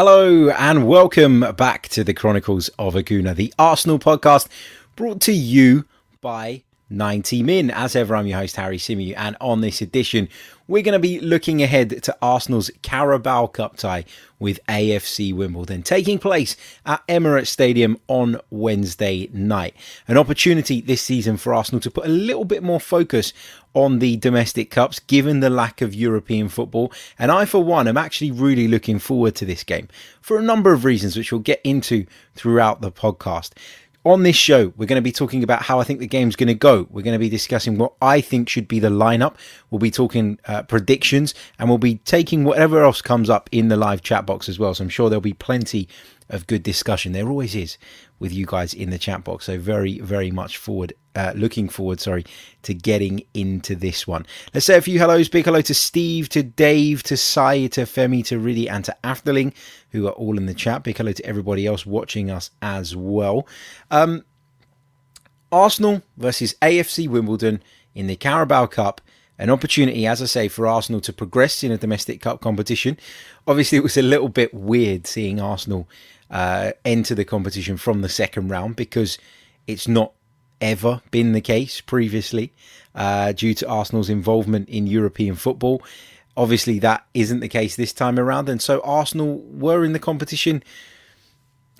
Hello and welcome back to the Chronicles of a Gooner, the Arsenal podcast brought to you by 90 Min. As ever, I'm your host, Harry Symeou, and on this edition, we're going to be looking ahead to Arsenal's Carabao Cup tie with AFC Wimbledon taking place at Emirates Stadium on Wednesday night. An opportunity this season for Arsenal to put a little bit more focus on the domestic cups given the lack of European football. And I, for one, am actually really looking forward to this game for a number of reasons, which we'll get into throughout the podcast. On this show, we're going to be talking about how I think the game's going to go. We're going to be discussing what I think should be the lineup. We'll be talking uh, predictions and we'll be taking whatever else comes up in the live chat box as well. So I'm sure there'll be plenty of good discussion. There always is with you guys in the chat box. So very, very much forward, uh, looking forward, sorry, to getting into this one. Let's say a few hellos. Big hello to Steve, to Dave, to Sai, to Femi, to Ridi, and to Afterling, who are all in the chat. Big hello to everybody else watching us as well. Um, Arsenal versus AFC Wimbledon in the Carabao Cup. An opportunity, as I say, for Arsenal to progress in a domestic cup competition. Obviously, it was a little bit weird seeing Arsenal uh, enter the competition from the second round because it's not ever been the case previously uh, due to Arsenal's involvement in European football. Obviously, that isn't the case this time around, and so Arsenal were in the competition.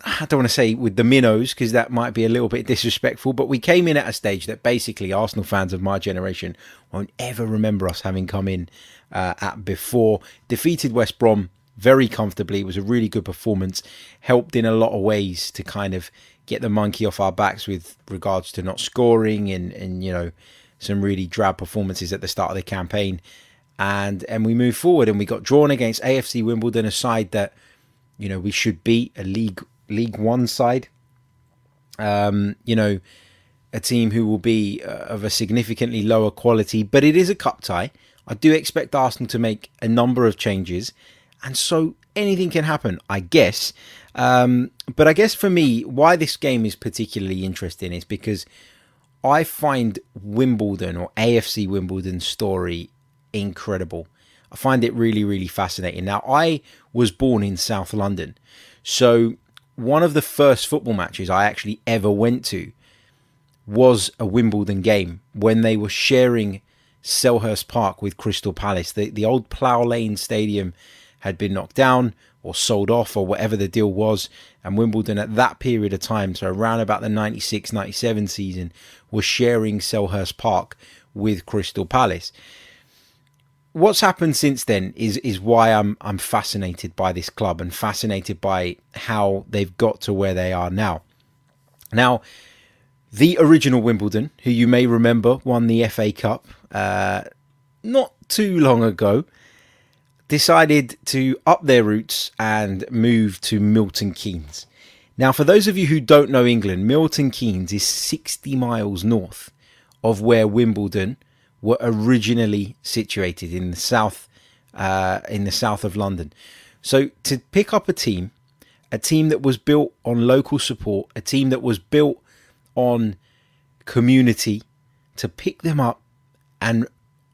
I don't want to say with the minnows because that might be a little bit disrespectful, but we came in at a stage that basically Arsenal fans of my generation won't ever remember us having come in uh, at before. Defeated West Brom very comfortably. It was a really good performance, helped in a lot of ways to kind of get the monkey off our backs with regards to not scoring and, and you know, some really drab performances at the start of the campaign. And and we moved forward and we got drawn against AFC Wimbledon, a side that, you know, we should beat, a League League One side. Um, you know, a team who will be uh, of a significantly lower quality, but it is a cup tie. I do expect Arsenal to make a number of changes and so anything can happen, I guess. Um, but I guess for me, why this game is particularly interesting is because I find Wimbledon or AFC Wimbledon's story incredible. I find it really, really fascinating. Now, I was born in South London, so one of the first football matches I actually ever went to was a Wimbledon game when they were sharing Selhurst Park with Crystal Palace, the, the old Plough Lane Stadium had been knocked down or sold off or whatever the deal was. And Wimbledon at that period of time, so around about the 96 97 season, was sharing Selhurst Park with Crystal Palace. What's happened since then is is why I'm I'm fascinated by this club and fascinated by how they've got to where they are now. Now, the original Wimbledon, who you may remember won the FA Cup uh, not too long ago, decided to up their roots and move to Milton Keynes. Now, for those of you who don't know England, Milton Keynes is 60 miles north of where Wimbledon were originally situated in the south, uh, in the south of London. So to pick up a team, a team that was built on local support, a team that was built on community, to pick them up and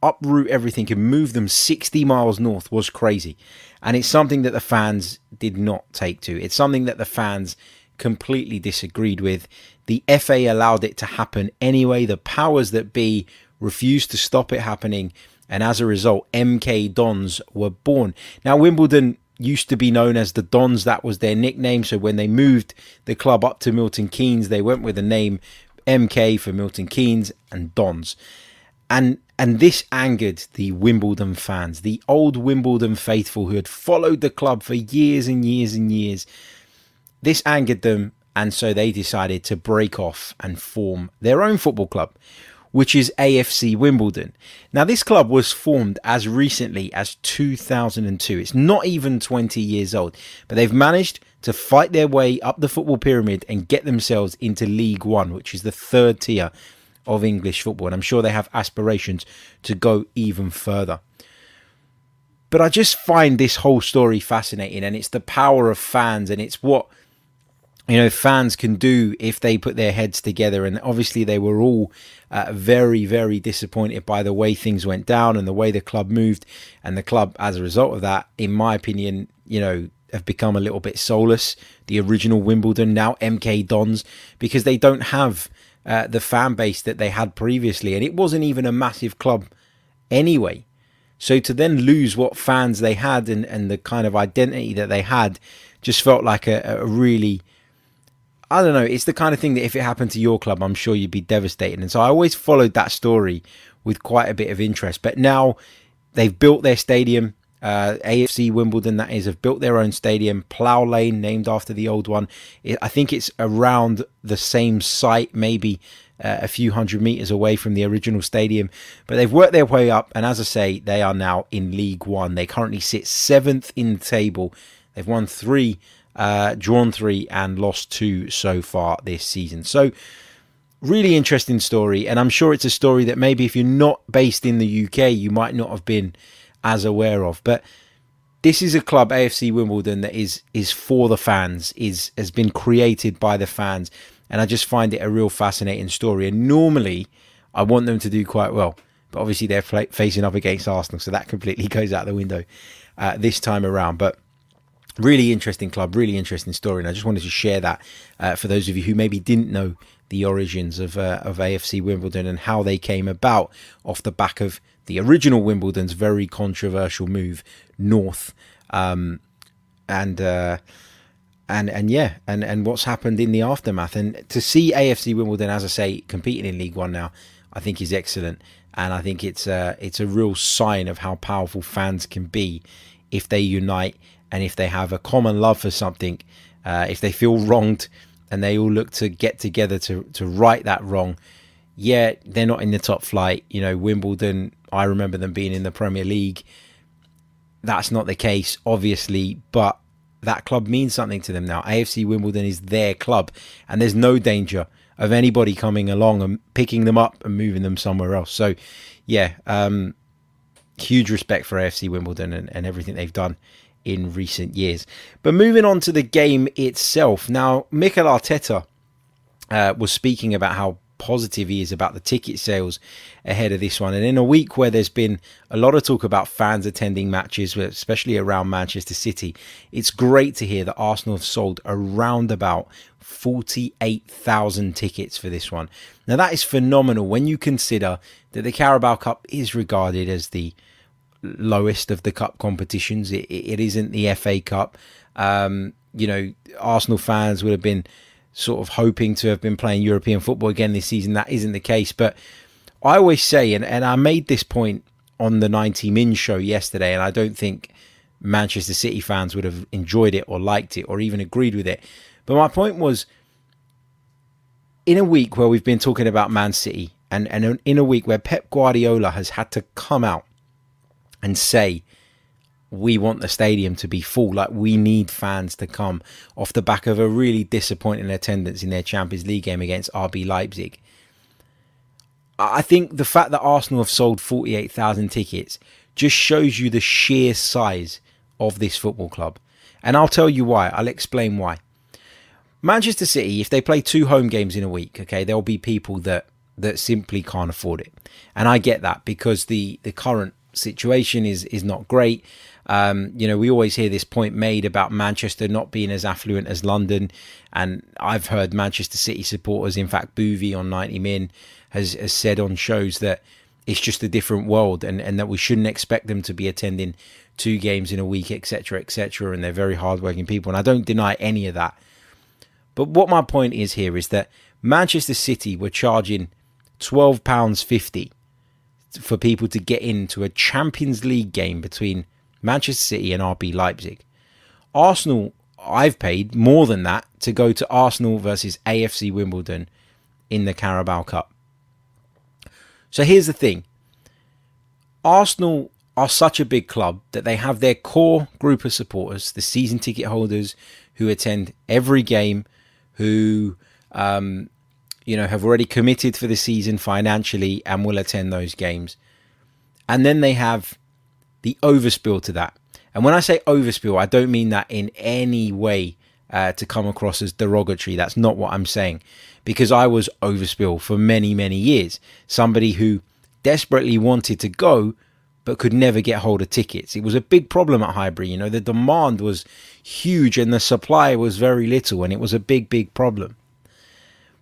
uproot everything and move them 60 miles north was crazy. And it's something that the fans did not take to. It's something that the fans completely disagreed with. The FA allowed it to happen anyway. The powers that be refused to stop it happening. And as a result, MK Dons were born. Now, Wimbledon used to be known as the Dons. That was their nickname. So when they moved the club up to Milton Keynes, they went with the name MK for Milton Keynes and Dons. And and this angered the Wimbledon fans, the old Wimbledon faithful who had followed the club for years and years and years. This angered them, and so they decided to break off and form their own football club, which is AFC Wimbledon. Now, this club was formed as recently as 2002. It's not even 20 years old, but they've managed to fight their way up the football pyramid and get themselves into League One, which is the third tier of English football. And I'm sure they have aspirations to go even further. But I just find this whole story fascinating, and it's the power of fans, and it's what you know fans can do if they put their heads together. And obviously, they were all uh, very, very disappointed by the way things went down and the way the club moved, and the club, as a result of that, in my opinion, you know, have become a little bit soulless. The original Wimbledon, now MK Dons, because they don't have uh, the fan base that they had previously, and it wasn't even a massive club anyway. So to then lose what fans they had and, and the kind of identity that they had just felt like a, a really I don't know, it's the kind of thing that if it happened to your club, I'm sure you'd be devastated. And so I always followed that story with quite a bit of interest. But now they've built their stadium. Uh, AFC Wimbledon, that is, have built their own stadium, Plough Lane, named after the old one. It, I think it's around the same site, maybe uh, a few hundred meters away from the original stadium. But they've worked their way up, and as I say, they are now in League One. They currently sit seventh in the table. They've won three, uh, drawn three, and lost two so far this season. So, really interesting story, and I'm sure it's a story that maybe if you're not based in the UK, you might not have been as aware of. But this is a club, AFC Wimbledon, that is is for the fans, is has been created by the fans and I just find it a real fascinating story. And normally, I want them to do quite well, but obviously they're facing up against Arsenal, so that completely goes out the window uh, this time around. But really interesting club, really interesting story, and I just wanted to share that uh, for those of you who maybe didn't know the origins of uh, of AFC Wimbledon and how they came about off the back of the original Wimbledon's very controversial move north, um, and uh, and and yeah, and and what's happened in the aftermath, and to see AFC Wimbledon, as I say, competing in League One now, I think is excellent, and I think it's a it's a real sign of how powerful fans can be if they unite and if they have a common love for something, uh, if they feel wronged and they all look to get together to to right that wrong. Yeah, they're not in the top flight. You know, Wimbledon. I remember them being in the Premier League. That's not the case, obviously, but that club means something to them now. AFC Wimbledon is their club, and there's no danger of anybody coming along and picking them up and moving them somewhere else. So, yeah, um, huge respect for AFC Wimbledon and, and everything they've done in recent years. But moving on to the game itself. Now, Mikel Arteta uh, was speaking about how positive he is about the ticket sales ahead of this one. And in a week where there's been a lot of talk about fans attending matches, especially around Manchester City, it's great to hear that Arsenal have sold around about 48,000 tickets for this one. Now, that is phenomenal when you consider that the Carabao Cup is regarded as the lowest of the cup competitions. it, it isn't the FA Cup. Um, you know, Arsenal fans would have been sort of hoping to have been playing European football again this season. That isn't the case. But I always say, and, and I made this point on the 90 Min show yesterday, and I don't think Manchester City fans would have enjoyed it or liked it or even agreed with it. But my point was in a week where we've been talking about Man City, and, and in a week where Pep Guardiola has had to come out and say we want the stadium to be full. Like we need fans to come off the back of a really disappointing attendance in their Champions League game against RB Leipzig. I think the fact that Arsenal have sold 48,000 tickets just shows you the sheer size of this football club. And I'll tell you why. I'll explain why. Manchester City, if they play two home games in a week, okay, there'll be people that that simply can't afford it. And I get that because the the current situation is is not great. Um, you know, we always hear this point made about Manchester not being as affluent as London, and I've heard Manchester City supporters, in fact, Boovy on 90 Min has, has said on shows that it's just a different world, and, and that we shouldn't expect them to be attending two games in a week, etc., etc. And they're very hardworking people, and I don't deny any of that. But what my point is here is that Manchester City were charging twelve pounds fifty for people to get into a Champions League game between Manchester City and RB Leipzig. Arsenal, I've paid more than that to go to Arsenal versus AFC Wimbledon in the Carabao Cup. So here's the thing Arsenal are such a big club that they have their core group of supporters, the season ticket holders who attend every game, who um, you know have already committed for the season financially and will attend those games. And then they have the overspill to that. And when I say overspill, I don't mean that in any way uh, to come across as derogatory. That's not what I'm saying. Because I was overspill for many, many years. Somebody who desperately wanted to go, but could never get hold of tickets. It was a big problem at Highbury. You know, the demand was huge and the supply was very little, and it was a big, big problem.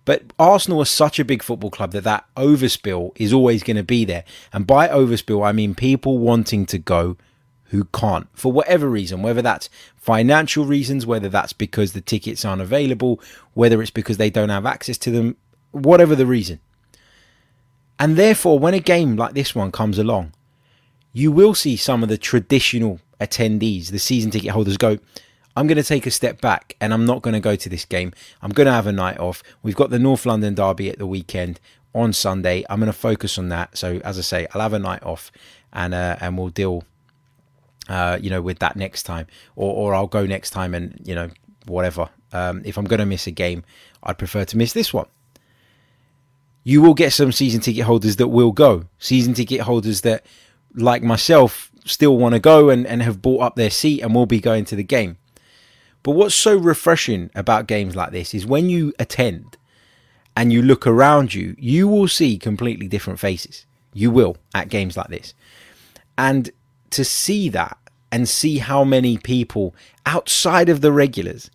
But Arsenal is such a big football club that that overspill is always going to be there. And by overspill, I mean people wanting to go who can't for whatever reason, whether that's financial reasons, whether that's because the tickets aren't available, whether it's because they don't have access to them, whatever the reason. And therefore, when a game like this one comes along, you will see some of the traditional attendees, the season ticket holders, go, I'm going to take a step back and I'm not going to go to this game. I'm going to have a night off. We've got the North London Derby at the weekend on Sunday. I'm going to focus on that. So as I say, I'll have a night off and uh, and we'll deal, uh, you know, with that next time, or or I'll go next time and you know whatever. Um, if I'm going to miss a game, I'd prefer to miss this one. You will get some season ticket holders that will go. Season ticket holders that, like myself, still want to go and, and have bought up their seat and will be going to the game. But what's so refreshing about games like this is when you attend and you look around you, you will see completely different faces. You will at games like this. And to see that and see how many people outside of the regulars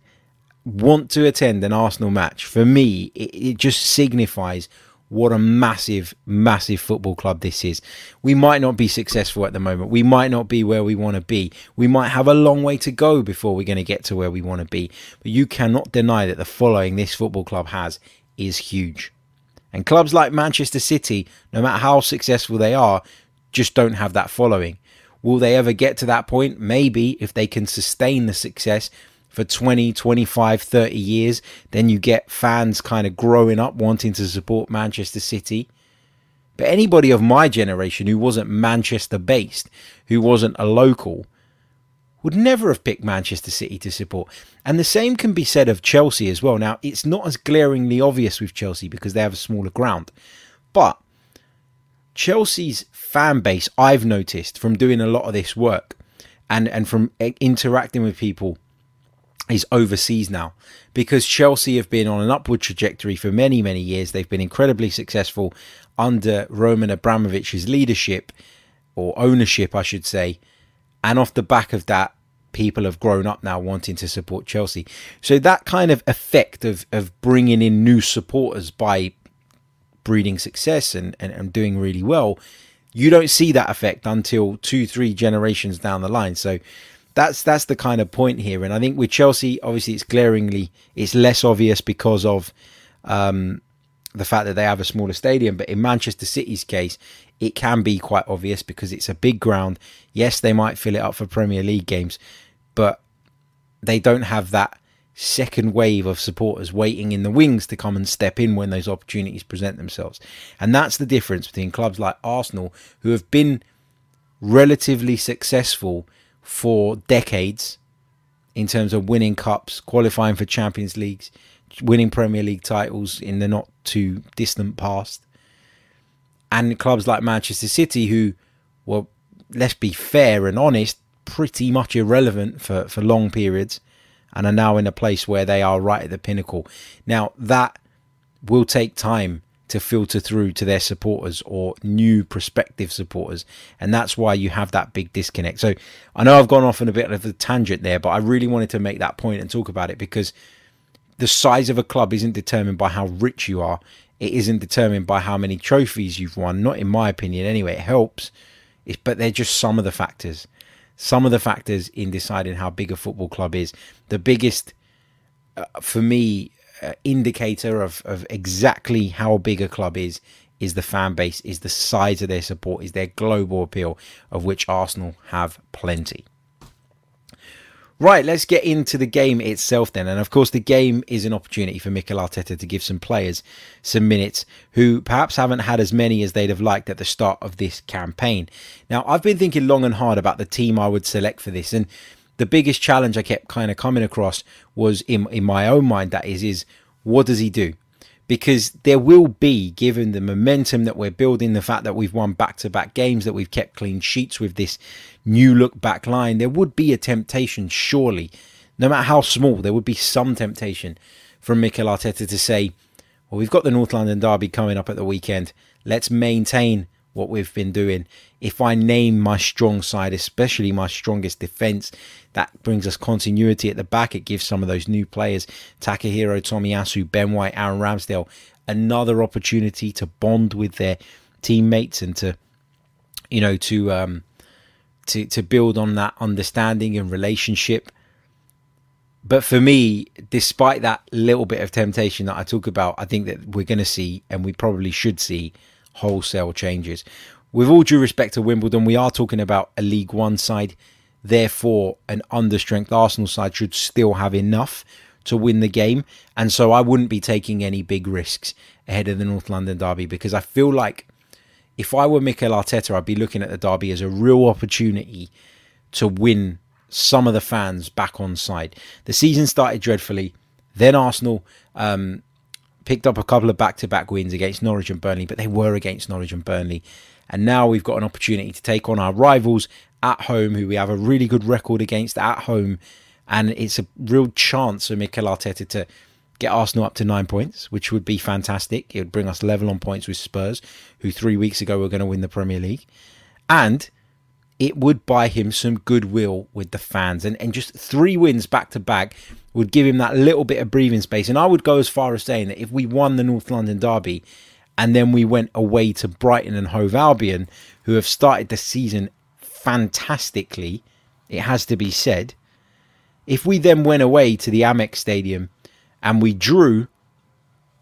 want to attend an Arsenal match, for me, it, it just signifies what a massive, massive football club this is. We might not be successful at the moment. We might not be where we want to be. We might have a long way to go before we're going to get to where we want to be. But you cannot deny that the following this football club has is huge. And clubs like Manchester City, no matter how successful they are, just don't have that following. Will they ever get to that point? Maybe if they can sustain the success for 20, 25, 30 years. Then you get fans kind of growing up wanting to support Manchester City. But anybody of my generation who wasn't Manchester based, who wasn't a local, would never have picked Manchester City to support. And the same can be said of Chelsea as well. Now, it's not as glaringly obvious with Chelsea because they have a smaller ground. But Chelsea's fan base, I've noticed from doing a lot of this work and, and from eh, interacting with people is overseas now because Chelsea have been on an upward trajectory for many, many years. They've been incredibly successful under Roman Abramovich's leadership or ownership, I should say. And off the back of that, people have grown up now wanting to support Chelsea. So that kind of effect of, of bringing in new supporters by breeding success and, and, and doing really well, you don't see that effect until two, three generations down the line. So that's that's the kind of point here. And I think with Chelsea, obviously, it's glaringly it's less obvious because of um, the fact that they have a smaller stadium. But in Manchester City's case, it can be quite obvious because it's a big ground. Yes, they might fill it up for Premier League games, but they don't have that second wave of supporters waiting in the wings to come and step in when those opportunities present themselves. And that's the difference between clubs like Arsenal, who have been relatively successful for decades in terms of winning cups, qualifying for Champions Leagues, winning Premier League titles in the not too distant past. And clubs like Manchester City, who, well, let's be fair and honest, pretty much irrelevant for, for long periods and are now in a place where they are right at the pinnacle. Now, that will take time to filter through to their supporters or new prospective supporters. And that's why you have that big disconnect. So I know I've gone off on a bit of a tangent there, but I really wanted to make that point and talk about it because the size of a club isn't determined by how rich you are. It isn't determined by how many trophies you've won. Not in my opinion, anyway. It helps, but they're just some of the factors. Some of the factors in deciding how big a football club is. The biggest, uh, for me, uh, indicator of, of exactly how big a club is is the fan base, is the size of their support, is their global appeal, of which Arsenal have plenty. Right, let's get into the game itself then. And of course, the game is an opportunity for Mikel Arteta to give some players some minutes who perhaps haven't had as many as they'd have liked at the start of this campaign. Now, I've been thinking long and hard about the team I would select for this. And the biggest challenge I kept kind of coming across was in in my own mind. That is, is what does he do? Because there will be, given the momentum that we're building, the fact that we've won back to back games, that we've kept clean sheets with this new look back line, there would be a temptation, surely, no matter how small, there would be some temptation from Mikel Arteta to say, well, we've got the North London Derby coming up at the weekend. Let's maintain what we've been doing. If I name my strong side, especially my strongest defence, that brings us continuity at the back. It gives some of those new players, Takehiro Tommy Tomiyasu, Ben White, Aaron Ramsdale, another opportunity to bond with their teammates and to, you know, to um, to to build on that understanding and relationship. But for me, despite that little bit of temptation that I talk about, I think that we're going to see, and we probably should see, wholesale changes. With all due respect to Wimbledon, we are talking about a League One side. Therefore, an understrength Arsenal side should still have enough to win the game. And so I wouldn't be taking any big risks ahead of the North London Derby because I feel like if I were Mikel Arteta, I'd be looking at the Derby as a real opportunity to win some of the fans back on side. The season started dreadfully. Then Arsenal um, picked up a couple of back to back wins against Norwich and Burnley, but they were against Norwich and Burnley. And now we've got an opportunity to take on our rivals at home, who we have a really good record against at home. And it's a real chance for Mikel Arteta to get Arsenal up to nine points, which would be fantastic. It would bring us level on points with Spurs, who three weeks ago were going to win the Premier League. And it would buy him some goodwill with the fans. And, and just three wins back to back would give him that little bit of breathing space. And I would go as far as saying that if we won the North London Derby and then we went away to Brighton and Hove Albion, who have started the season fantastically, it has to be said. If we then went away to the Amex Stadium and we drew,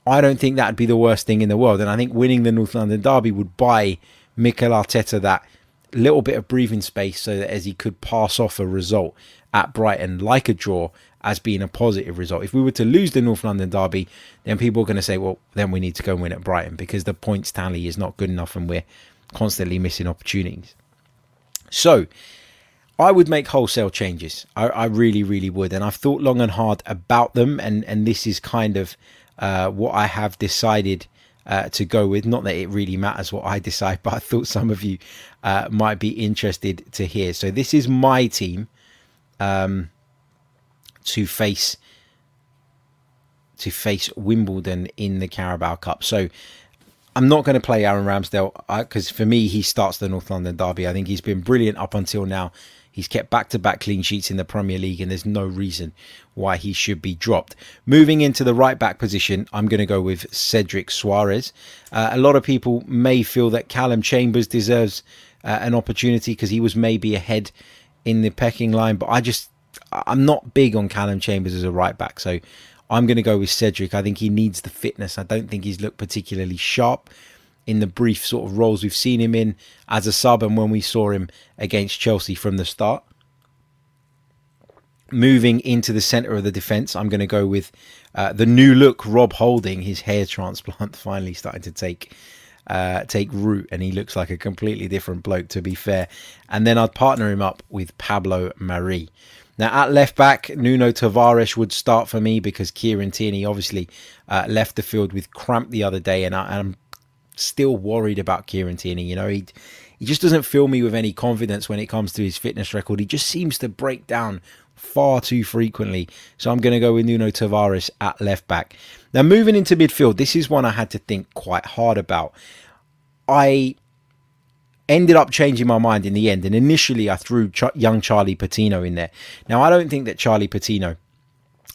I don't think that'd be the worst thing in the world. And I think winning the North London Derby would buy Mikel Arteta that little bit of breathing space so that as he could pass off a result at Brighton like a draw as being a positive result. If we were to lose the North London derby, then people are going to say, well, then we need to go and win at Brighton because the points tally is not good enough and we're constantly missing opportunities. So I would make wholesale changes. I, I really, really would. And I've thought long and hard about them. And, and this is kind of uh, what I have decided uh, to go with. Not that it really matters what I decide, but I thought some of you uh, might be interested to hear. So this is my team um, to face to face Wimbledon in the Carabao Cup. So I'm not going to play Aaron Ramsdale because uh, for me he starts the North London derby. I think he's been brilliant up until now. He's kept back to back clean sheets in the Premier League, and there's no reason why he should be dropped. Moving into the right back position, I'm going to go with Cedric Soares. Uh, a lot of people may feel that Calum Chambers deserves uh, an opportunity because he was maybe ahead in the pecking line, but I just I'm not big on Calum Chambers as a right back, so I'm going to go with Cedric. I think he needs the fitness. I don't think he's looked particularly sharp in the brief sort of roles we've seen him in as a sub and when we saw him against Chelsea from the start. Moving into the centre of the defence, I'm going to go with uh, the new look Rob Holding. His hair transplant finally starting to take uh, take root, and he looks like a completely different bloke, to be fair. And then I'd partner him up with Pablo Mari. Now at left back, Nuno Tavares would start for me because Kieran Tierney obviously uh, left the field with cramp the other day, and I, am still worried about Kieran Tierney. You know, he he just doesn't fill me with any confidence when it comes to his fitness record. He just seems to break down far too frequently. So I'm going to go with Nuno Tavares at left back. Now moving into midfield, this is one I had to think quite hard about. I ended up changing my mind in the end, and initially I threw Ch- young Charlie Patino in there. Now I don't think that Charlie Patino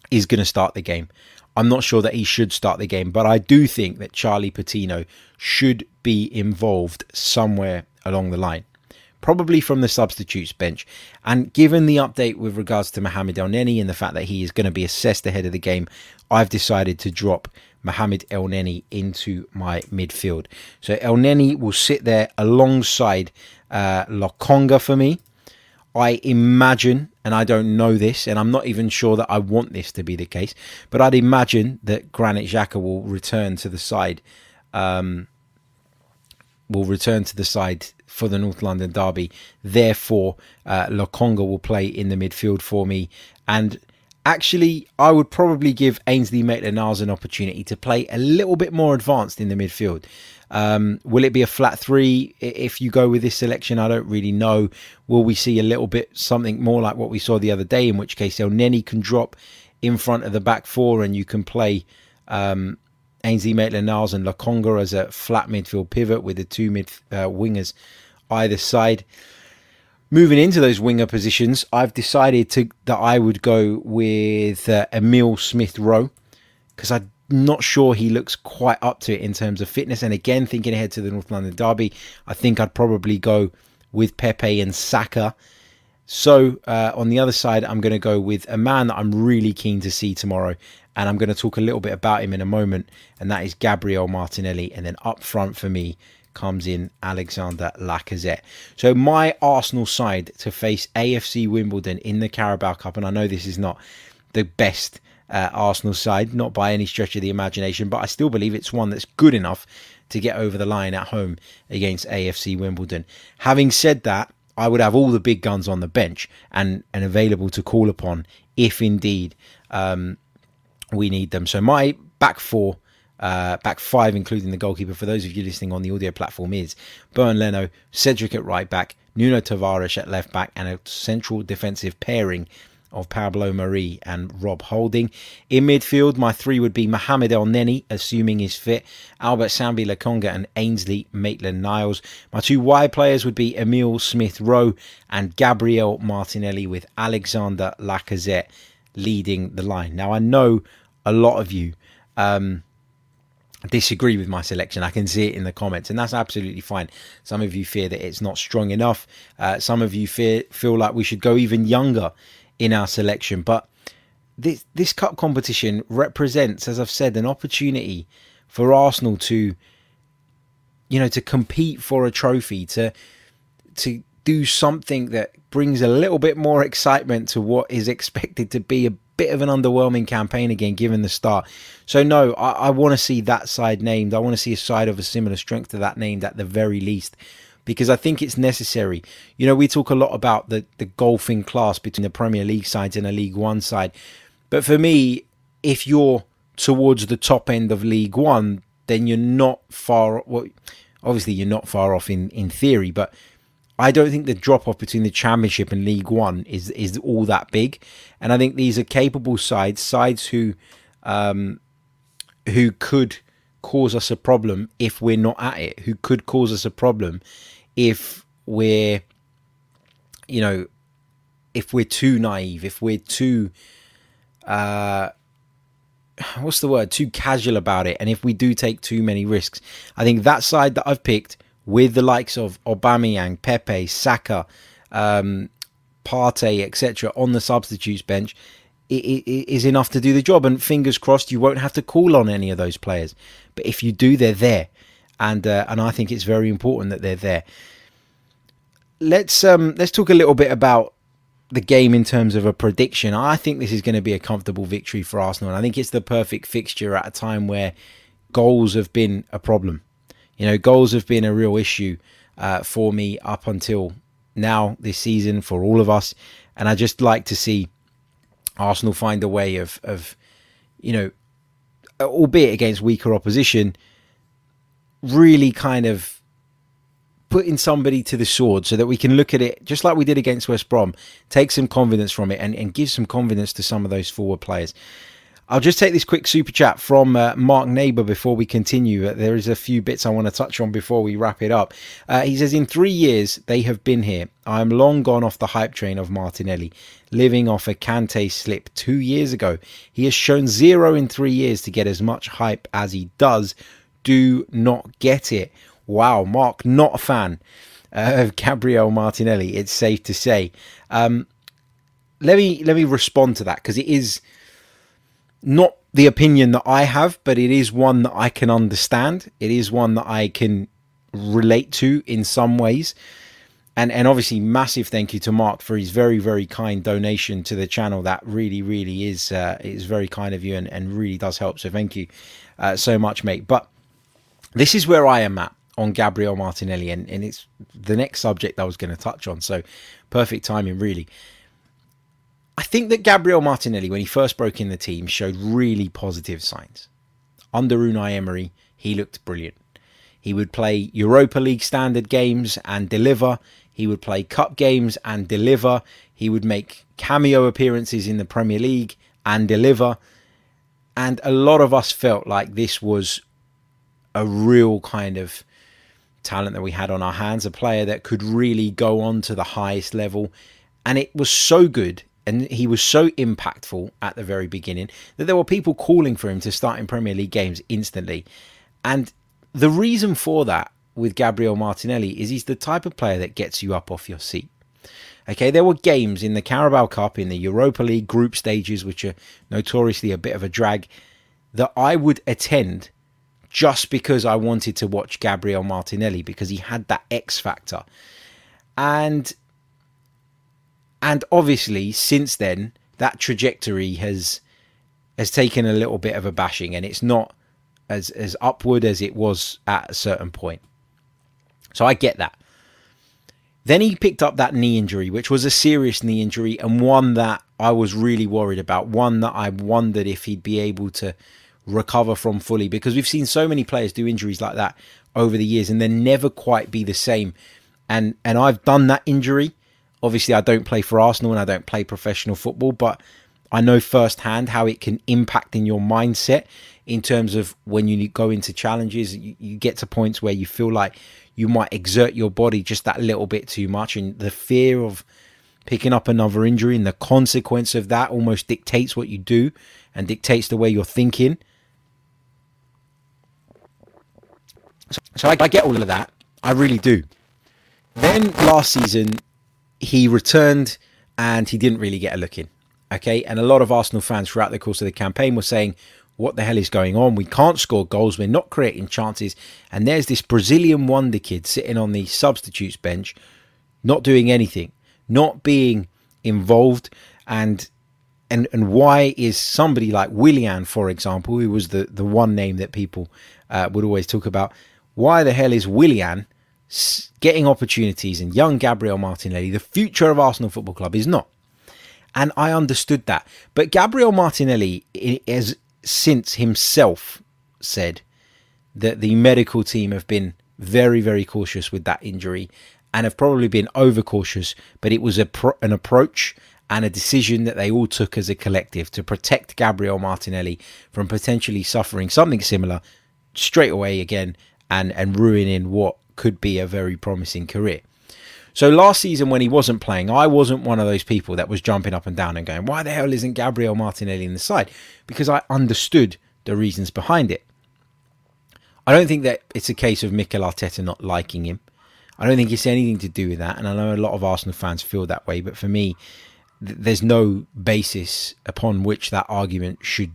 is going to start the game. I'm not sure that he should start the game, but I do think that Charlie Patino should be involved somewhere along the line, probably from the substitutes bench. And given the update with regards to Mohamed Elneny and the fact that he is going to be assessed ahead of the game, I've decided to drop Mohamed Elneny into my midfield. So Elneny will sit there alongside uh, Lokonga for me. I imagine, and I don't know this, and I'm not even sure that I want this to be the case, but I'd imagine that Granit Xhaka will return to the side um, will return to the side for the North London derby. Therefore, uh, Lokonga will play in the midfield for me. And actually, I would probably give Ainsley Maitland-Niles an opportunity to play a little bit more advanced in the midfield. Um, will it be a flat three if you go with this selection? I don't really know. Will we see a little bit something more like what we saw the other day, in which case Elneny can drop in front of the back four and you can play um, Ainsley Maitland-Niles and Lokonga as a flat midfield pivot with the two mid uh, wingers either side. Moving into those winger positions, I've decided to that I would go with uh, Emile Smith Rowe because I'm not sure he looks quite up to it in terms of fitness. And again, thinking ahead to the North London derby, I think I'd probably go with Pepe and Saka. So uh, on the other side, I'm going to go with a man that I'm really keen to see tomorrow, and I'm going to talk a little bit about him in a moment, and that is Gabriel Martinelli. And then up front for me comes in Alexander Lacazette. So my Arsenal side to face AFC Wimbledon in the Carabao Cup, and I know this is not the best uh, Arsenal side, not by any stretch of the imagination, but I still believe it's one that's good enough to get over the line at home against AFC Wimbledon. Having said that, I would have all the big guns on the bench and, and available to call upon if indeed um, we need them. So my back four uh, back five, including the goalkeeper, for those of you listening on the audio platform, is Bernd Leno, Cedric at right back, Nuno Tavares at left back, and a central defensive pairing of Pablo Mari and Rob Holding. In midfield, my three would be Mohamed Elneny, assuming he's fit, Albert Sambi Lokonga, and Ainsley Maitland Niles. My two wide players would be Emile Smith Rowe and Gabriel Martinelli, with Alexander Lacazette leading the line. Now, I know a lot of you. Um, disagree with my selection. I can see it in the comments, and that's absolutely fine. Some of you fear that it's not strong enough. Uh, some of you fear, feel like we should go even younger in our selection. But this this cup competition represents, as I've said, an opportunity for Arsenal to, you know, to compete for a trophy, to to do something that brings a little bit more excitement to what is expected to be a bit of an underwhelming campaign again, given the start. So, no, I, I want to see that side named. I want to see a side of a similar strength to that named at the very least, because I think it's necessary. You know, we talk a lot about the, the golfing class between the Premier League sides and a League One side. But for me, if you're towards the top end of League One, then you're not far. Well, obviously, you're not far off in, in theory, but I don't think the drop off between the Championship and League One is is all that big, and I think these are capable sides, sides who um, who could cause us a problem if we're not at it, who could cause us a problem if we're you know if we're too naive, if we're too uh, what's the word? Too casual about it, and if we do take too many risks, I think that side that I've picked with the likes of Aubameyang, Pepe, Saka, um, Partey, etc., on the substitutes bench, it, it is enough to do the job. And fingers crossed, you won't have to call on any of those players. But if you do, they're there, and uh, and I think it's very important that they're there. Let's um let's talk a little bit about the game in terms of a prediction. I think this is going to be a comfortable victory for Arsenal. And I think it's the perfect fixture at a time where goals have been a problem. You know, goals have been a real issue uh, for me up until now this season for all of us, and I just like to see Arsenal find a way of of you know, albeit against weaker opposition, really kind of putting somebody to the sword so that we can look at it just like we did against West Brom, take some confidence from it and, and give some confidence to some of those forward players. I'll just take this quick super chat from uh, Mark Neighbour before we continue. Uh, there is a few bits I want to touch on before we wrap it up. Uh, he says, In three years they have been here. I am long gone off the hype train of Martinelli, living off a Kante slip two years ago. He has shown zero in three years to get as much hype as he does. Do not get it. Wow, Mark, not a fan uh, of Gabriel Martinelli. It's safe to say. Um, let me let me respond to that because it is not the opinion that I have, but it is one that I can understand. It is one that I can relate to in some ways. And and obviously massive thank you to Mark for his very very kind donation to the channel. That really really is uh, is very kind of you and, and really does help. So thank you uh, so much, mate. But this is where I am at on Gabriel Martinelli, and, and it's the next subject I was going to touch on. So perfect timing, really. I think that Gabriel Martinelli, when he first broke in the team, showed really positive signs. Under Unai Emery, he looked brilliant. He would play Europa League standard games and deliver. He would play cup games and deliver. He would make cameo appearances in the Premier League and deliver. And a lot of us felt like this was a real kind of talent that we had on our hands, a player that could really go on to the highest level. And it was so good and he was so impactful at the very beginning that there were people calling for him to start in Premier League games instantly. And the reason for that with Gabriel Martinelli is he's the type of player that gets you up off your seat. Okay, there were games in the Carabao Cup, in the Europa League group stages, which are notoriously a bit of a drag, that I would attend just because I wanted to watch Gabriel Martinelli because he had that X factor. And and obviously since then that trajectory has has taken a little bit of a bashing and it's not as as upward as it was at a certain point. So I get that. Then he picked up that knee injury, which was a serious knee injury and one that I was really worried about. One that I wondered if he'd be able to recover from fully because we've seen so many players do injuries like that over the years and then never quite be the same. And and I've done that injury. Obviously, I don't play for Arsenal and I don't play professional football, but I know firsthand how it can impact in your mindset in terms of when you go into challenges, you, you, get to points where you feel like you might exert your body just that little bit too much, and the fear of picking up another injury and the consequence of that almost dictates what you do and dictates the way you're thinking. So, so I, I get all of that. I really do. Then last season, he returned and he didn't really get a look in. Okay, and a lot of Arsenal fans throughout the course of the campaign were saying, what the hell is going on? We can't score goals. We're not creating chances. And there's this Brazilian wonder kid sitting on the substitutes bench, not doing anything, not being involved. And and and why is somebody like Willian, for example, who was the the one name that people uh, would always talk about? Why the hell is Willian getting opportunities and young Gabriel Martinelli, the future of Arsenal Football Club, is not? And I understood that. But Gabriel Martinelli has since himself said that the medical team have been very, very cautious with that injury and have probably been overcautious, but it was pro- an approach and a decision that they all took as a collective to protect Gabriel Martinelli from potentially suffering something similar straight away again and, and ruining what could be a very promising career. So last season when he wasn't playing, I wasn't one of those people that was jumping up and down and going, why the hell isn't Gabriel Martinelli in the side? Because I understood the reasons behind it. I don't think that it's a case of Mikel Arteta not liking him. I don't think it's anything to do with that. And I know a lot of Arsenal fans feel that way. But for me, th- there's no basis upon which that argument should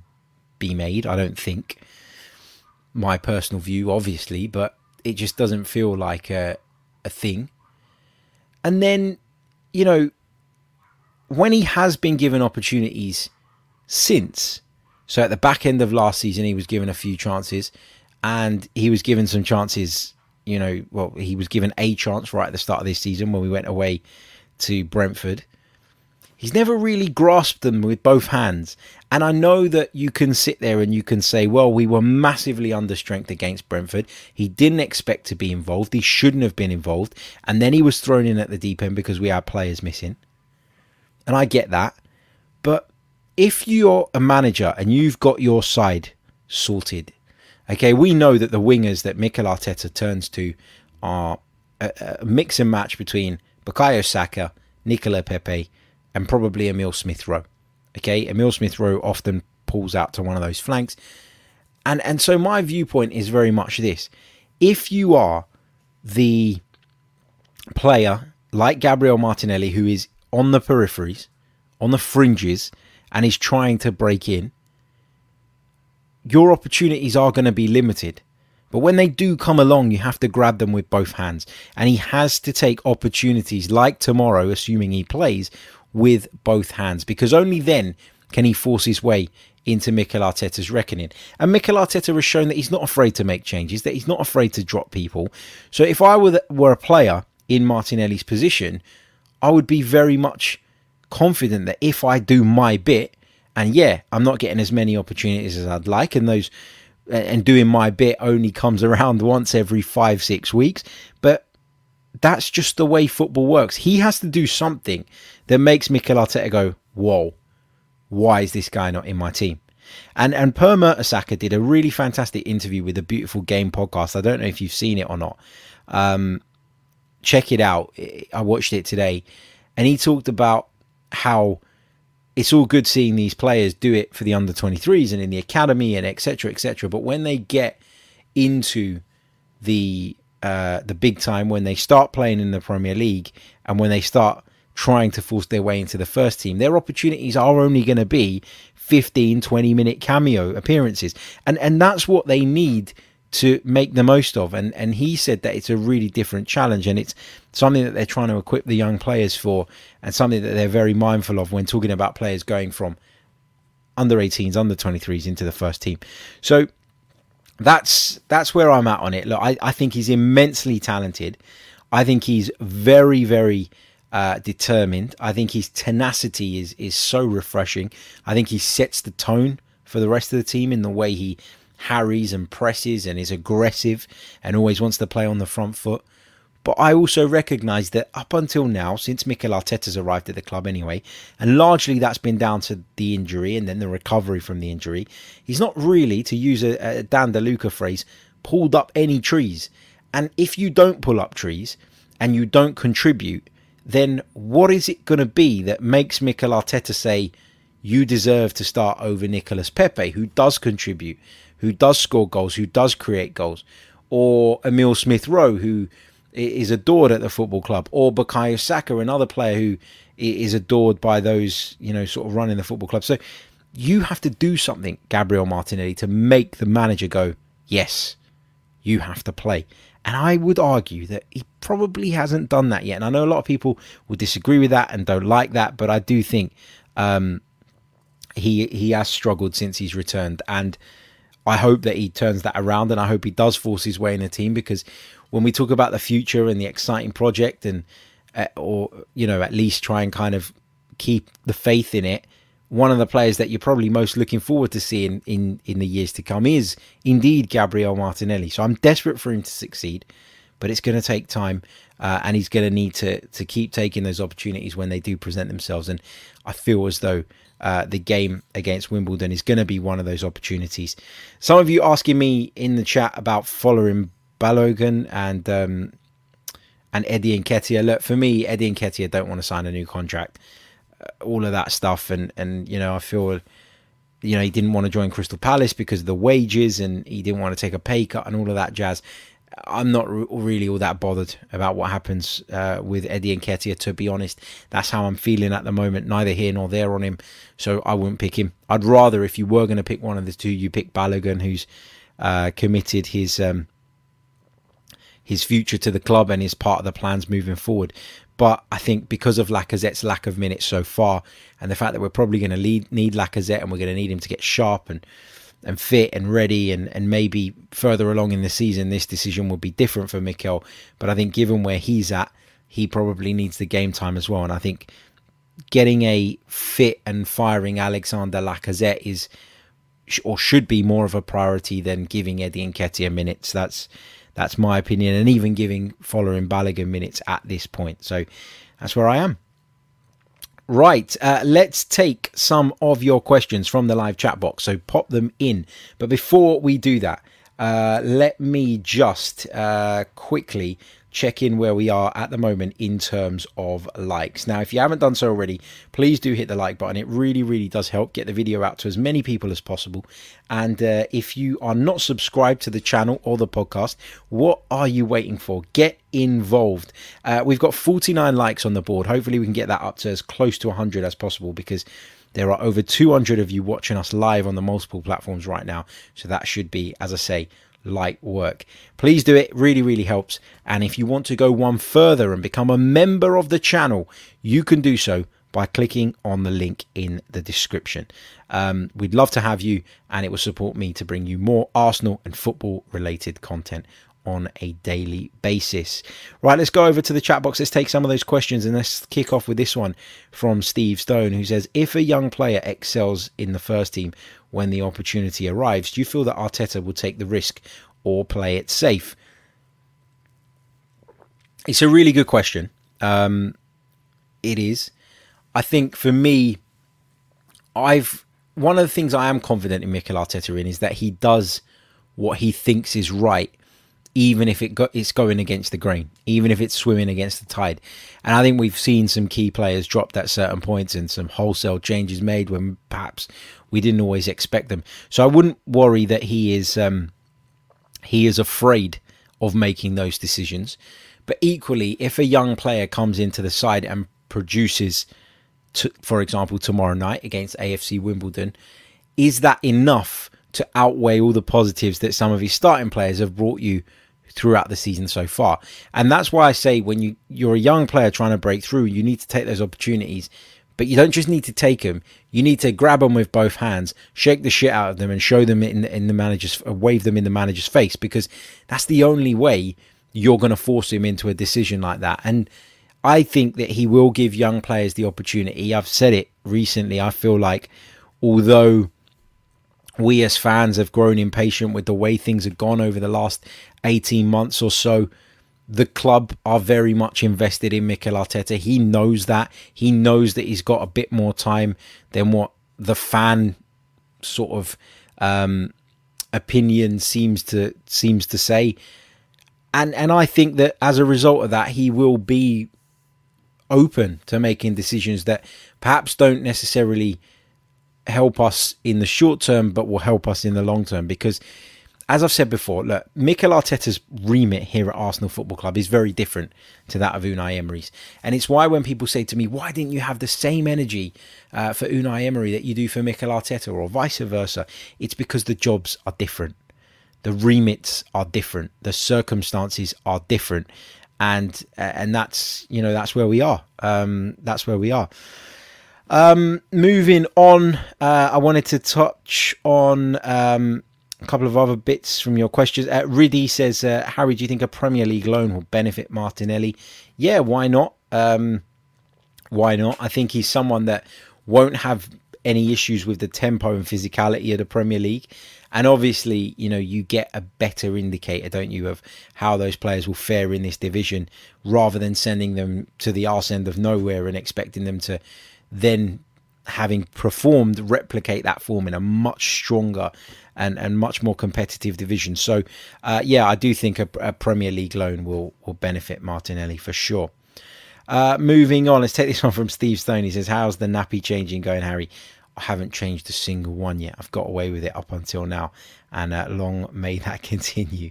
be made. I don't think. My personal view, obviously, but it just doesn't feel like a, a thing. And then, you know, when he has been given opportunities since, so at the back end of last season, he was given a few chances and he was given some chances, you know, well, he was given a chance right at the start of this season when we went away to Brentford. He's never really grasped them with both hands. And I know that you can sit there and you can say, well, we were massively under strength against Brentford. He didn't expect to be involved. He shouldn't have been involved. And then he was thrown in at the deep end because we had players missing. And I get that. But if you're a manager and you've got your side sorted, okay, we know that the wingers that Mikel Arteta turns to are a, a mix and match between Bukayo Saka, Nicola Pepe, and probably Emile Smith Rowe. Okay, Emile Smith Rowe often pulls out to one of those flanks. And and so my viewpoint is very much this. If you are the player like Gabriel Martinelli who is on the peripheries, on the fringes, and is trying to break in, your opportunities are going to be limited. But when they do come along, you have to grab them with both hands. And he has to take opportunities like tomorrow, assuming he plays, with both hands because only then can he force his way into Mikel Arteta's reckoning. And Mikel Arteta has shown that he's not afraid to make changes, that he's not afraid to drop people. So if I were, the, were a player in Martinelli's position, I would be very much confident that if I do my bit, and yeah, I'm not getting as many opportunities as I'd like, and those and doing my bit only comes around once every five, six weeks. But that's just the way football works. He has to do something that makes Mikel Arteta go, whoa, why is this guy not in my team? And and Per Mertesacker did a really fantastic interview with the Beautiful Game podcast. I don't know if you've seen it or not. Um, check it out. I watched it today, and he talked about how it's all good seeing these players do it for the under 23s and in the academy and etc etc but when they get into the uh, the big time when they start playing in the Premier League and when they start trying to force their way into the first team their opportunities are only going to be 15 20 minute cameo appearances and and that's what they need to make the most of. And and he said that it's a really different challenge and it's something that they're trying to equip the young players for and something that they're very mindful of when talking about players going from under 18s, under 23s into the first team. So that's that's where I'm at on it. Look, I, I think he's immensely talented. I think he's very, very uh, determined. I think his tenacity is is so refreshing. I think he sets the tone for the rest of the team in the way he harries and presses and is aggressive and always wants to play on the front foot. But I also recognise that up until now, since Mikel Arteta's arrived at the club anyway, and largely that's been down to the injury and then the recovery from the injury, he's not really, to use a, a Dan DeLuca phrase, pulled up any trees. And if you don't pull up trees and you don't contribute, then what is it going to be that makes Mikel Arteta say, you deserve to start over Nicolas Pepe, who does contribute, who does score goals, who does create goals, or Emile Smith Rowe, who is adored at the football club, or Bukayo Saka, another player who is adored by those, you know, sort of running the football club. So you have to do something, Gabriel Martinelli, to make the manager go, yes, you have to play. And I would argue that he probably hasn't done that yet. And I know a lot of people will disagree with that and don't like that, but I do think um, he he has struggled since he's returned. And I hope that he turns that around and I hope he does force his way in the team because when we talk about the future and the exciting project and uh, or you know at least try and kind of keep the faith in it one of the players that you're probably most looking forward to seeing in in the years to come is indeed Gabriel Martinelli. So I'm desperate for him to succeed but it's going to take time uh, and he's going to need to to keep taking those opportunities when they do present themselves. And I feel as though uh, the game against Wimbledon is going to be one of those opportunities. Some of you asking me in the chat about Folarin Balogun and um, and Eddie Nketiah. Look, for me, Eddie and Nketiah don't want to sign a new contract. Uh, all of that stuff, and and you know, I feel you know he didn't want to join Crystal Palace because of the wages, and he didn't want to take a pay cut and all of that jazz. I'm not really all that bothered about what happens uh, with Eddie Nketiah. To be honest, that's how I'm feeling at the moment. Neither here nor there on him, so I wouldn't pick him. I'd rather, if you were going to pick one of the two, you pick Balogun, who's uh, committed his um, his future to the club and is part of the plans moving forward. But I think because of Lacazette's lack of minutes so far, and the fact that we're probably going to need Lacazette and we're going to need him to get sharp and and fit and ready and, and maybe further along in the season this decision will be different for Mikel. But I think given where he's at, he probably needs the game time as well. And I think getting a fit and firing Alexander Lacazette is or should be more of a priority than giving Eddie Nketiah minutes. That's that's my opinion, and even giving Folarin Balogun minutes at this point. So that's where I am. Right, uh, let's take some of your questions from the live chat box. So pop them in. But before we do that, uh, let me just uh, quickly check in where we are at the moment in terms of likes. Now, if you haven't done so already, please do hit the like button. It really, really does help get the video out to as many people as possible. And uh, if you are not subscribed to the channel or the podcast, what are you waiting for? Get involved. Uh, we've got 49 likes on the board. Hopefully, we can get that up to as close to 100 as possible because there are over 200 of you watching us live on the multiple platforms right now. So that should be, as I say, light work. Please do it, really, really helps. And if you want to go one further and become a member of the channel, you can do so by clicking on the link in the description. Um, we'd love to have you, and it will support me to bring you more Arsenal and football related content on a daily basis. Right, let's go over to the chat box. Let's take some of those questions and let's kick off with this one from Steve Stone, who says If a young player excels in the first team when the opportunity arrives, do you feel that Arteta will take the risk or play it safe? It's a really good question. Um, it is. I think for me, I've one of the things I am confident in Mikel Arteta in is that he does what he thinks is right even if it go, it's going against the grain, even if it's swimming against the tide. And I think we've seen some key players dropped at certain points and some wholesale changes made when perhaps we didn't always expect them. So I wouldn't worry that he is um, he is afraid of making those decisions. But equally, if a young player comes into the side and produces, for example, tomorrow night against AFC Wimbledon, is that enough to outweigh all the positives that some of his starting players have brought you throughout the season so far. And that's why I say when you you're a young player trying to break through, you need to take those opportunities. But you don't just need to take them; you need to grab them with both hands, shake the shit out of them, and show them in in the manager's uh, wave them in the manager's face because that's the only way you're going to force him into a decision like that. And I think that he will give young players the opportunity. I've said it recently. I feel like although we as fans have grown impatient with the way things have gone over the last 18 months or so. The club are very much invested in Mikel Arteta. He knows that. He knows that he's got a bit more time than what the fan sort of um, opinion seems to seems to say. And and I think that as a result of that, he will be open to making decisions that perhaps don't necessarily help us in the short term, but will help us in the long term. Because, as I've said before, look, Mikel Arteta's remit here at Arsenal Football Club is very different to that of Unai Emery's, and it's why when people say to me, "Why didn't you have the same energy uh, for Unai Emery that you do for Mikel Arteta, or vice versa?" It's because the jobs are different, the remits are different, the circumstances are different, and uh, and that's you know that's where we are. Um, that's where we are. Um, moving on, uh, I wanted to touch on um, a couple of other bits from your questions. Uh, Riddy says, uh, Harry, do you think a Premier League loan will benefit Martinelli? Yeah, why not? Um, why not? I think he's someone that won't have any issues with the tempo and physicality of the Premier League. And obviously, you know, you get a better indicator, don't you, of how those players will fare in this division rather than sending them to the arse end of nowhere and expecting them to then having performed replicate that form in a much stronger and, and much more competitive division. So, uh, yeah, I do think a, a, Premier League loan will will benefit Martinelli for sure. Uh, moving on, let's take this one from Steve Stone. He says, "How's the nappy changing going, Harry?" I haven't changed a single one yet. I've got away with it up until now, and uh, long may that continue.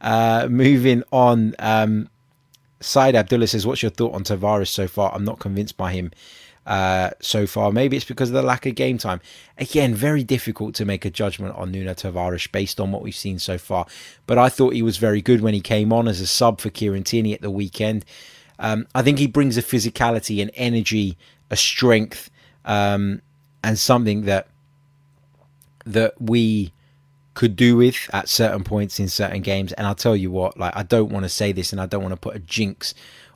Uh, moving on, um, Said Abdullah says, "What's your thought on Tavares so far? I'm not convinced by him." Uh, so far. Maybe it's because of the lack of game time. Again, very difficult to make a judgment on Nuno Tavares based on what we've seen so far. But I thought he was very good when he came on as a sub for Kieran Tierney at the weekend. Um, I think he brings a physicality, an energy, a strength, um, and something that that we could do with at certain points in certain games. And I'll tell you what, like I don't want to say this, and I don't want to put a jinx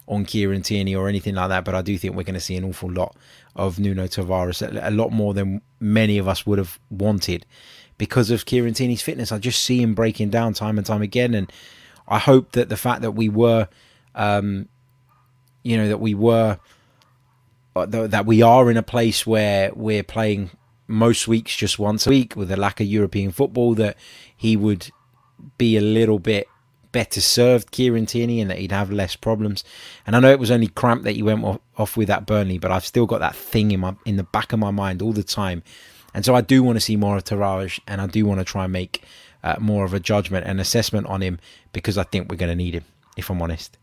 on Kieran Tierney or anything like that, but I do think we're going to see an awful lot of Nuno Tavares, a lot more than many of us would have wanted because of Kieran Tierney's fitness. I just see him breaking down time and time again, and I hope that the fact that we were, um, you know, that we were, uh, that we are in a place where we're playing most weeks just once a week with a lack of European football, that he would be a little bit better served Kieran Tierney and that he'd have less problems. And I know it was only cramp that he went off with at Burnley, but I've still got that thing in my in the back of my mind all the time. And so I do want to see more of Tavares, and I do want to try and make uh, more of a judgment and assessment on him because I think we're going to need him, if I'm honest.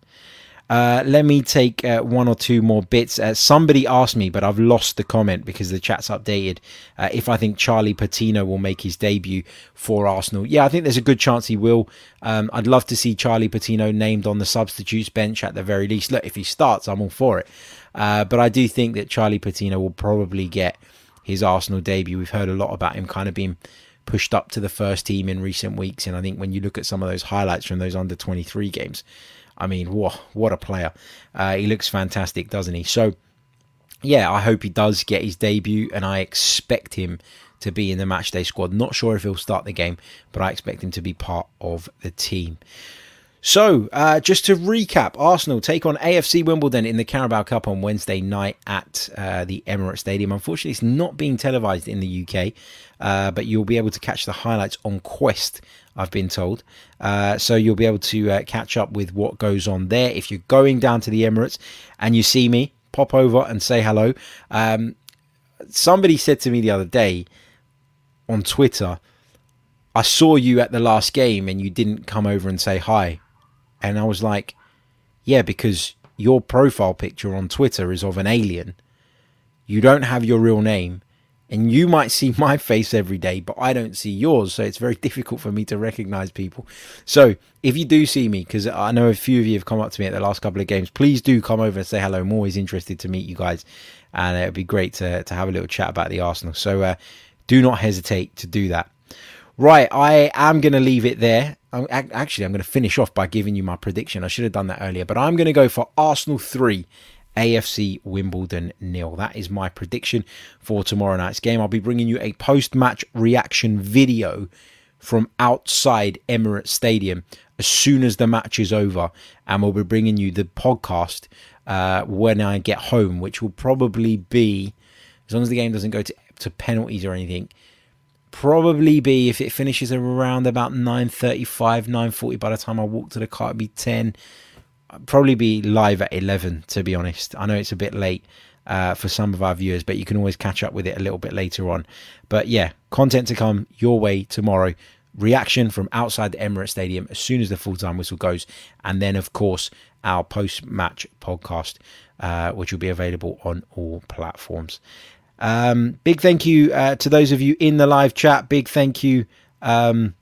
Uh, let me take uh, one or two more bits. Uh, somebody asked me, but I've lost the comment because the chat's updated. Uh, if I think Charlie Patino will make his debut for Arsenal, yeah, I think there's a good chance he will. Um, I'd love to see Charlie Patino named on the substitutes bench at the very least. Look, if he starts, I'm all for it. Uh, but I do think that Charlie Patino will probably get his Arsenal debut. We've heard a lot about him kind of being pushed up to the first team in recent weeks. And I think when you look at some of those highlights from those under 23 games, I mean, what what a player! Uh, he looks fantastic, doesn't he? So, yeah, I hope he does get his debut, and I expect him to be in the matchday squad. Not sure if he'll start the game, but I expect him to be part of the team. So, uh, just to recap, Arsenal take on AFC Wimbledon in the Carabao Cup on Wednesday night at uh, the Emirates Stadium. Unfortunately, it's not being televised in the UK, uh, but you'll be able to catch the highlights on Quest, I've been told. Uh, so, you'll be able to uh, catch up with what goes on there. If you're going down to the Emirates and you see me, pop over and say hello. Um, somebody said to me the other day on Twitter, I saw you at the last game and you didn't come over and say hi. And I was like, yeah, because your profile picture on Twitter is of an alien. You don't have your real name. And you might see my face every day, but I don't see yours. So it's very difficult for me to recognize people. So if you do see me, because I know a few of you have come up to me at the last couple of games, please do come over and say hello. I'm always interested to meet you guys. And it would be great to, to have a little chat about the Arsenal. So uh, do not hesitate to do that. Right, I am going to leave it there. I'm, actually, I'm going to finish off by giving you my prediction. I should have done that earlier, but I'm going to go for Arsenal 3, AFC Wimbledon nil. That is my prediction for tomorrow night's game. I'll be bringing you a post match reaction video from outside Emirates Stadium as soon as the match is over, and we'll be bringing you the podcast uh, when I get home, which will probably be, as long as the game doesn't go to, to penalties or anything, probably be if it finishes around about 9.35 9.40 by the time i walk to the car it'd be 10 I'd probably be live at 11 to be honest. I know it's a bit late uh, for some of our viewers but you can always catch up with it a little bit later on. But yeah content to come your way tomorrow. Reaction from outside the emirates stadium as soon as the full-time whistle goes. And then of course our post-match podcast uh, which will be available on all platforms. Um, big thank you uh, to those of you in the live chat. Big thank you um,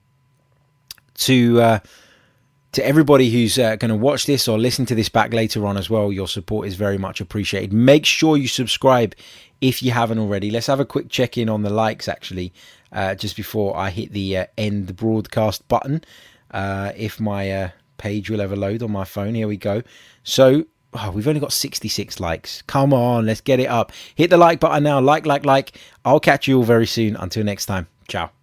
to uh, to everybody who's uh, going to watch this or listen to this back later on as well. Your support is very much appreciated. Make sure you subscribe if you haven't already. Let's have a quick check in on the likes actually, uh, just before I hit the uh, end broadcast button. Uh, if my page will ever load on my phone, here we go. So Oh, we've only got 66 likes. Come on, let's get it up. Hit the like button now. Like, like, like. I'll catch you all very soon. Until next time. Ciao.